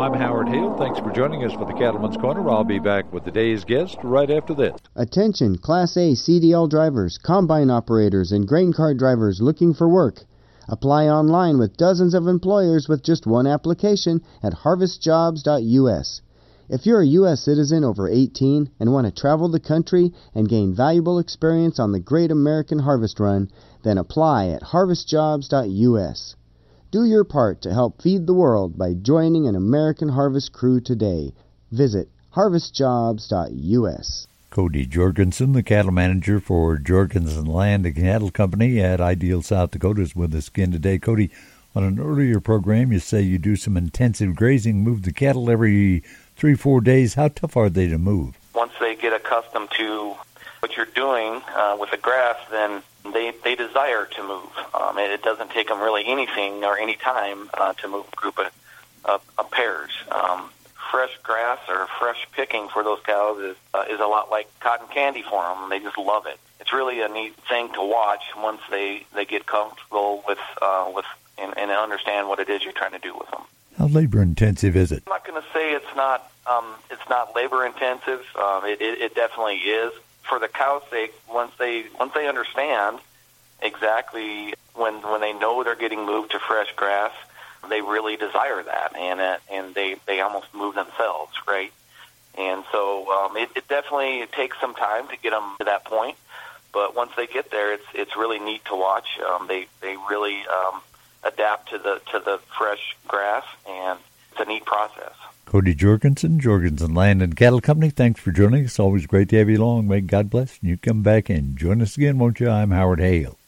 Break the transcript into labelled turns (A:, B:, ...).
A: Howard Hale. Thanks for joining us for the Cattleman's Corner. I'll be back with the day's guest right after this.
B: Attention, Class A CDL drivers, combine operators, and grain cart drivers looking for work. Apply online with dozens of employers with just one application at harvestjobs.us. If you're a U.S. citizen over 18 and want to travel the country and gain valuable experience on the Great American Harvest Run, then apply at harvestjobs.us. Do your part to help feed the world by joining an American Harvest crew today. Visit harvestjobs.us.
A: Cody Jorgensen, the cattle manager for Jorgensen Land and Cattle Company at Ideal, South Dakota, is with us again today. Cody, on an earlier program, you say you do some intensive grazing, move the cattle every three, four days. How tough are they to move?
C: Once they get accustomed to what you're doing uh, with the grass, then they they desire to move. Um, and it doesn't take them really anything or any time uh, to move a group of, of, of pairs. Um, fresh grass or fresh picking for those cows is uh, is a lot like cotton candy for them. They just love it. It's really a neat thing to watch once they they get comfortable with uh, with and, and understand what it is you're trying to do with them.
A: How labor intensive is it?
C: I'm not going to say it's not um, it's not labor intensive. Um, it, it, it definitely is. For the cow's sake, once they once they understand exactly when when they know they're getting moved to fresh grass, they really desire that, and uh, and they they almost move themselves, right? And so um, it, it definitely takes some time to get them to that point, but once they get there, it's it's really neat to watch. Um, they they really um, adapt to the to the fresh grass, and a neat process.
A: Cody Jorgensen, Jorgensen Land and Cattle Company, thanks for joining us. Always great to have you along. May God bless. And you come back and join us again, won't you? I'm Howard Hale.